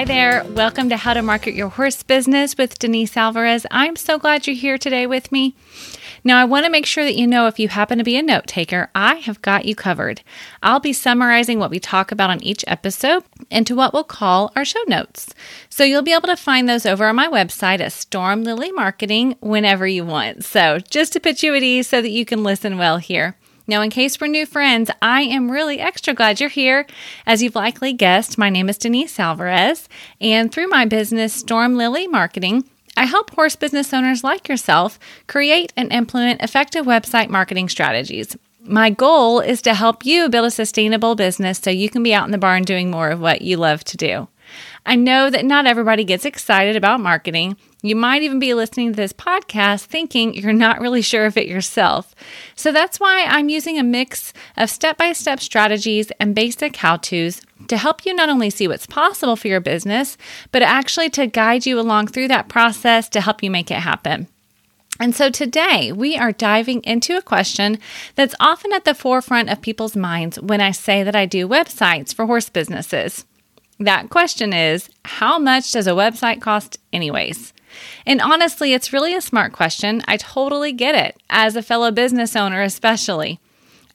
Hi there. Welcome to How to Market Your Horse Business with Denise Alvarez. I'm so glad you're here today with me. Now, I want to make sure that you know if you happen to be a note taker, I have got you covered. I'll be summarizing what we talk about on each episode into what we'll call our show notes. So you'll be able to find those over on my website at Storm Lily Marketing whenever you want. So just to put you at ease so that you can listen well here. Now, in case we're new friends, I am really extra glad you're here. As you've likely guessed, my name is Denise Alvarez, and through my business, Storm Lily Marketing, I help horse business owners like yourself create and implement effective website marketing strategies. My goal is to help you build a sustainable business so you can be out in the barn doing more of what you love to do. I know that not everybody gets excited about marketing, you might even be listening to this podcast thinking you're not really sure of it yourself. So that's why I'm using a mix of step by step strategies and basic how to's to help you not only see what's possible for your business, but actually to guide you along through that process to help you make it happen. And so today we are diving into a question that's often at the forefront of people's minds when I say that I do websites for horse businesses. That question is How much does a website cost, anyways? And honestly, it's really a smart question. I totally get it, as a fellow business owner, especially.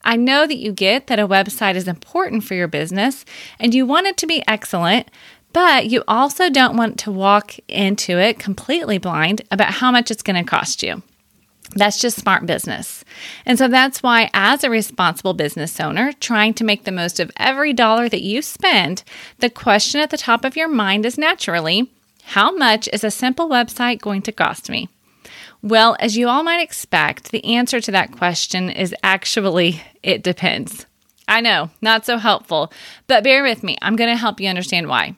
I know that you get that a website is important for your business and you want it to be excellent, but you also don't want to walk into it completely blind about how much it's going to cost you. That's just smart business. And so that's why, as a responsible business owner, trying to make the most of every dollar that you spend, the question at the top of your mind is naturally how much is a simple website going to cost me? Well, as you all might expect, the answer to that question is actually it depends. I know, not so helpful, but bear with me. I'm going to help you understand why.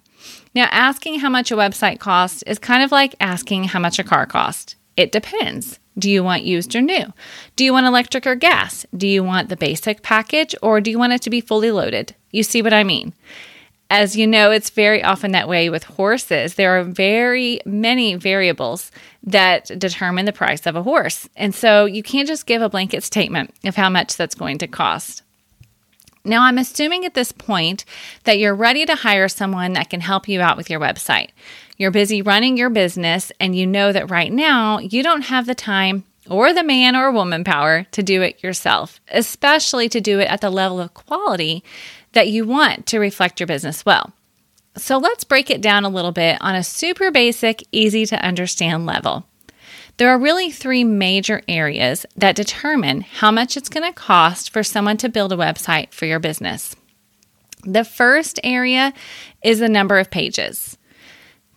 Now, asking how much a website costs is kind of like asking how much a car costs. It depends. Do you want used or new? Do you want electric or gas? Do you want the basic package or do you want it to be fully loaded? You see what I mean? As you know, it's very often that way with horses. There are very many variables that determine the price of a horse. And so you can't just give a blanket statement of how much that's going to cost. Now, I'm assuming at this point that you're ready to hire someone that can help you out with your website. You're busy running your business, and you know that right now you don't have the time or the man or woman power to do it yourself, especially to do it at the level of quality that you want to reflect your business well. So let's break it down a little bit on a super basic, easy to understand level. There are really three major areas that determine how much it's going to cost for someone to build a website for your business. The first area is the number of pages.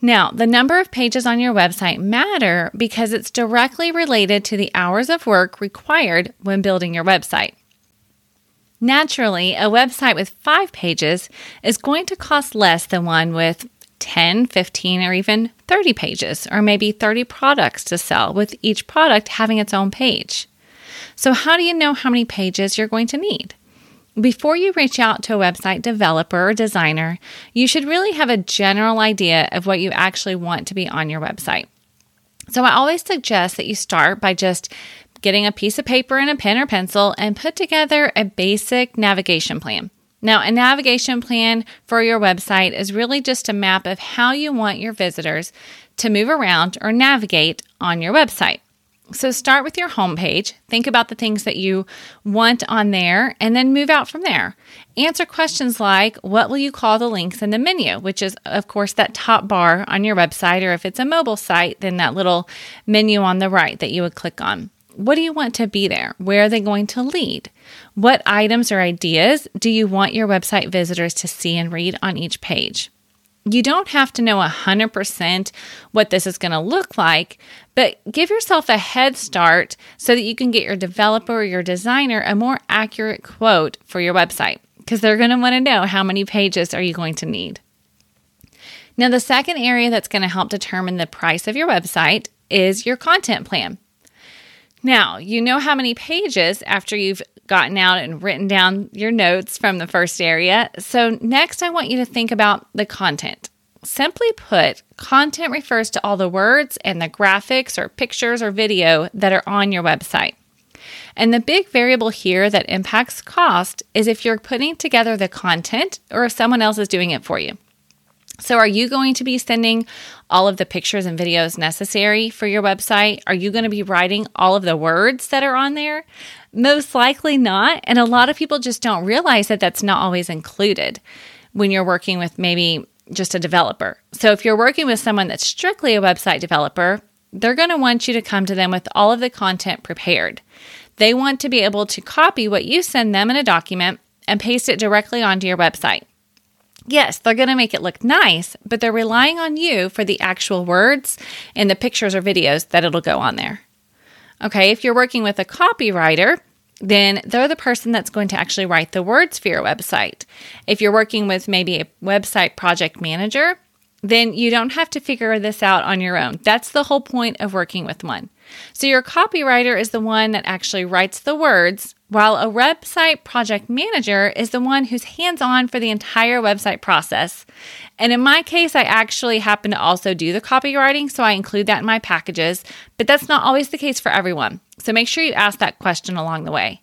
Now, the number of pages on your website matter because it's directly related to the hours of work required when building your website. Naturally, a website with five pages is going to cost less than one with 10, 15, or even 30 pages, or maybe 30 products to sell, with each product having its own page. So, how do you know how many pages you're going to need? Before you reach out to a website developer or designer, you should really have a general idea of what you actually want to be on your website. So, I always suggest that you start by just getting a piece of paper and a pen or pencil and put together a basic navigation plan. Now, a navigation plan for your website is really just a map of how you want your visitors to move around or navigate on your website. So, start with your homepage. Think about the things that you want on there and then move out from there. Answer questions like what will you call the links in the menu, which is, of course, that top bar on your website, or if it's a mobile site, then that little menu on the right that you would click on. What do you want to be there? Where are they going to lead? What items or ideas do you want your website visitors to see and read on each page? You don't have to know 100% what this is going to look like, but give yourself a head start so that you can get your developer or your designer a more accurate quote for your website because they're going to want to know how many pages are you going to need. Now, the second area that's going to help determine the price of your website is your content plan. Now, you know how many pages after you've gotten out and written down your notes from the first area. So, next, I want you to think about the content. Simply put, content refers to all the words and the graphics or pictures or video that are on your website. And the big variable here that impacts cost is if you're putting together the content or if someone else is doing it for you. So, are you going to be sending all of the pictures and videos necessary for your website? Are you going to be writing all of the words that are on there? Most likely not. And a lot of people just don't realize that that's not always included when you're working with maybe just a developer. So, if you're working with someone that's strictly a website developer, they're going to want you to come to them with all of the content prepared. They want to be able to copy what you send them in a document and paste it directly onto your website. Yes, they're going to make it look nice, but they're relying on you for the actual words and the pictures or videos that it'll go on there. Okay, if you're working with a copywriter, then they're the person that's going to actually write the words for your website. If you're working with maybe a website project manager, then you don't have to figure this out on your own. That's the whole point of working with one. So, your copywriter is the one that actually writes the words, while a website project manager is the one who's hands on for the entire website process. And in my case, I actually happen to also do the copywriting, so I include that in my packages, but that's not always the case for everyone. So, make sure you ask that question along the way.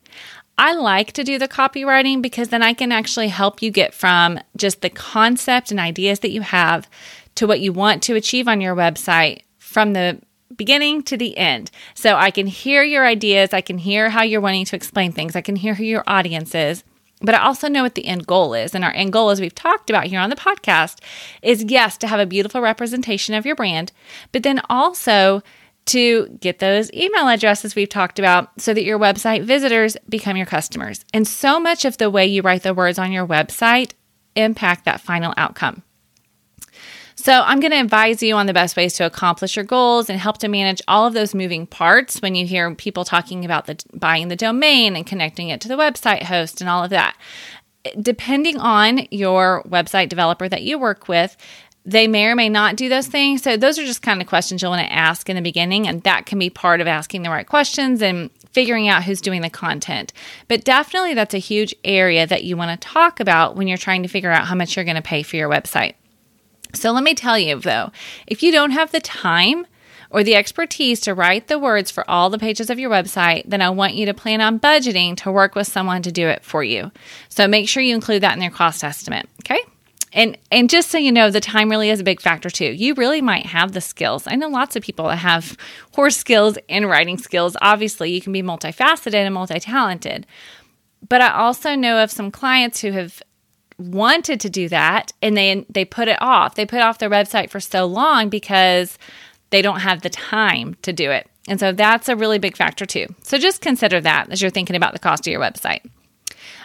I like to do the copywriting because then I can actually help you get from just the concept and ideas that you have to what you want to achieve on your website from the beginning to the end. So I can hear your ideas, I can hear how you're wanting to explain things, I can hear who your audience is. But I also know what the end goal is. And our end goal, as we've talked about here on the podcast, is yes, to have a beautiful representation of your brand, but then also to get those email addresses we've talked about so that your website visitors become your customers. And so much of the way you write the words on your website impact that final outcome. So, I'm going to advise you on the best ways to accomplish your goals and help to manage all of those moving parts when you hear people talking about the buying the domain and connecting it to the website host and all of that. Depending on your website developer that you work with, they may or may not do those things. So, those are just kind of questions you'll want to ask in the beginning, and that can be part of asking the right questions and figuring out who's doing the content. But definitely, that's a huge area that you want to talk about when you're trying to figure out how much you're going to pay for your website. So, let me tell you though, if you don't have the time, or the expertise to write the words for all the pages of your website, then I want you to plan on budgeting to work with someone to do it for you. So make sure you include that in your cost estimate. Okay. And and just so you know, the time really is a big factor too. You really might have the skills. I know lots of people that have horse skills and writing skills. Obviously, you can be multifaceted and multi-talented. But I also know of some clients who have wanted to do that and they they put it off. They put off their website for so long because they don't have the time to do it. And so that's a really big factor too. So just consider that as you're thinking about the cost of your website.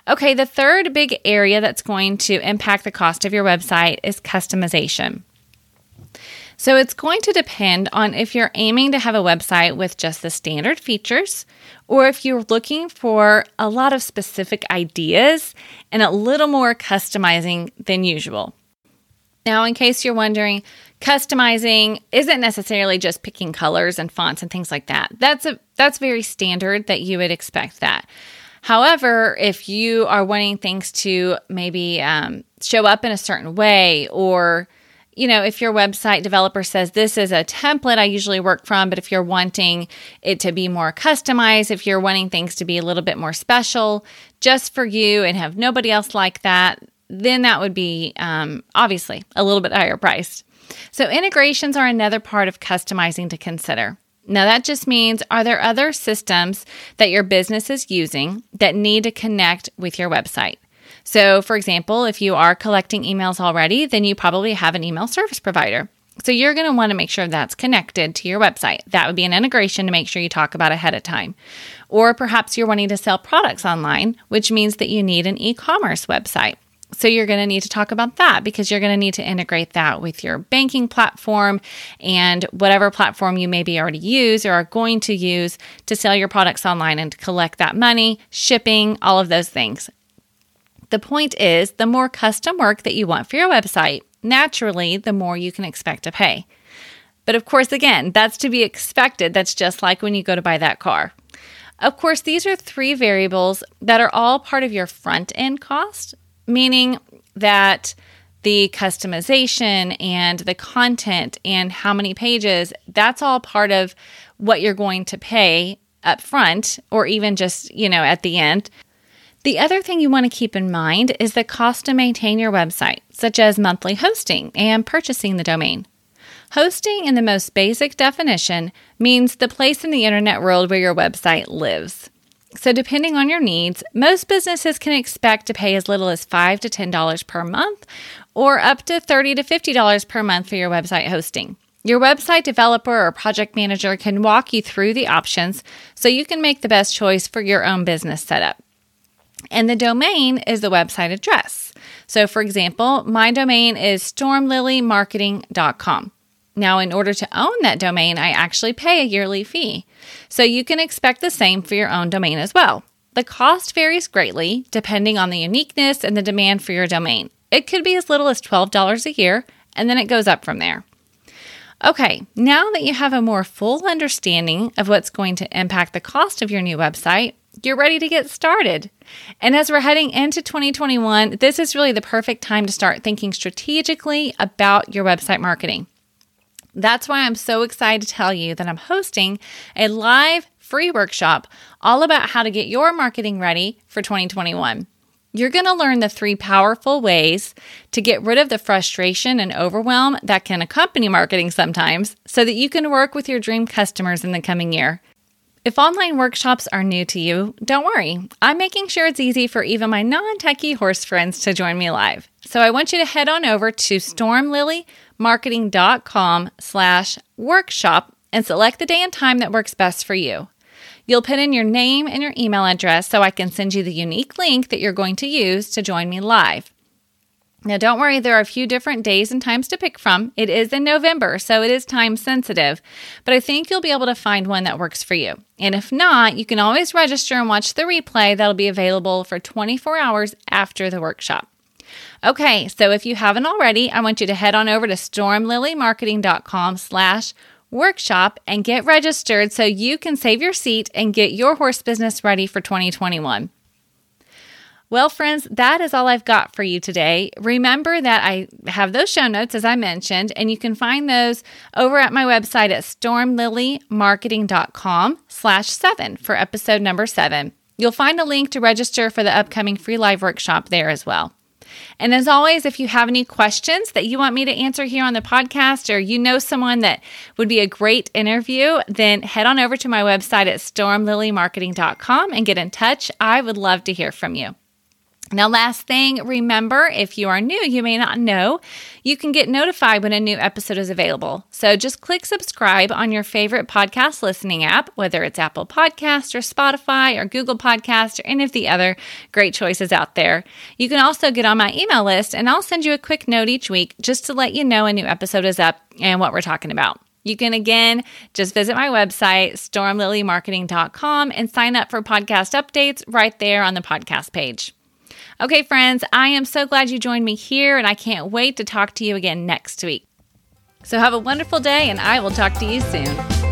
Okay, the third big area that's going to impact the cost of your website is customization. So it's going to depend on if you're aiming to have a website with just the standard features or if you're looking for a lot of specific ideas and a little more customizing than usual. Now, in case you're wondering, customizing isn't necessarily just picking colors and fonts and things like that. That's a that's very standard that you would expect that. However, if you are wanting things to maybe um, show up in a certain way, or you know, if your website developer says this is a template I usually work from, but if you're wanting it to be more customized, if you're wanting things to be a little bit more special just for you and have nobody else like that, then that would be um, obviously a little bit higher priced. So, integrations are another part of customizing to consider. Now, that just means are there other systems that your business is using that need to connect with your website? So, for example, if you are collecting emails already, then you probably have an email service provider. So, you're going to want to make sure that's connected to your website. That would be an integration to make sure you talk about ahead of time. Or perhaps you're wanting to sell products online, which means that you need an e commerce website. So you're going to need to talk about that because you're going to need to integrate that with your banking platform and whatever platform you maybe already use or are going to use to sell your products online and to collect that money, shipping, all of those things. The point is, the more custom work that you want for your website, naturally, the more you can expect to pay. But of course, again, that's to be expected. That's just like when you go to buy that car. Of course, these are three variables that are all part of your front end cost, meaning that the customization and the content and how many pages, that's all part of what you're going to pay up front or even just, you know, at the end. The other thing you want to keep in mind is the cost to maintain your website, such as monthly hosting and purchasing the domain. Hosting, in the most basic definition, means the place in the internet world where your website lives. So, depending on your needs, most businesses can expect to pay as little as 5 to $10 per month or up to 30 to $50 per month for your website hosting. Your website developer or project manager can walk you through the options so you can make the best choice for your own business setup. And the domain is the website address. So, for example, my domain is stormlilymarketing.com. Now, in order to own that domain, I actually pay a yearly fee. So you can expect the same for your own domain as well. The cost varies greatly depending on the uniqueness and the demand for your domain. It could be as little as $12 a year, and then it goes up from there. Okay, now that you have a more full understanding of what's going to impact the cost of your new website, you're ready to get started. And as we're heading into 2021, this is really the perfect time to start thinking strategically about your website marketing. That's why I'm so excited to tell you that I'm hosting a live free workshop all about how to get your marketing ready for 2021. You're going to learn the three powerful ways to get rid of the frustration and overwhelm that can accompany marketing sometimes so that you can work with your dream customers in the coming year. If online workshops are new to you, don't worry. I'm making sure it's easy for even my non techie horse friends to join me live. So I want you to head on over to stormlilymarketing.com slash workshop and select the day and time that works best for you. You'll put in your name and your email address so I can send you the unique link that you're going to use to join me live. Now, don't worry, there are a few different days and times to pick from. It is in November, so it is time sensitive, but I think you'll be able to find one that works for you. And if not, you can always register and watch the replay that'll be available for 24 hours after the workshop. Okay, so if you haven't already, I want you to head on over to stormlilymarketing.com slash workshop and get registered so you can save your seat and get your horse business ready for 2021. Well, friends, that is all I've got for you today. Remember that I have those show notes, as I mentioned, and you can find those over at my website at stormlilymarketing.com slash seven for episode number seven. You'll find a link to register for the upcoming free live workshop there as well. And as always, if you have any questions that you want me to answer here on the podcast or you know someone that would be a great interview, then head on over to my website at stormlilymarketing.com and get in touch. I would love to hear from you. Now, last thing, remember if you are new, you may not know, you can get notified when a new episode is available. So just click subscribe on your favorite podcast listening app, whether it's Apple Podcast or Spotify or Google Podcast or any of the other great choices out there. You can also get on my email list, and I'll send you a quick note each week just to let you know a new episode is up and what we're talking about. You can again just visit my website, stormlilymarketing.com, and sign up for podcast updates right there on the podcast page. Okay, friends, I am so glad you joined me here, and I can't wait to talk to you again next week. So have a wonderful day, and I will talk to you soon.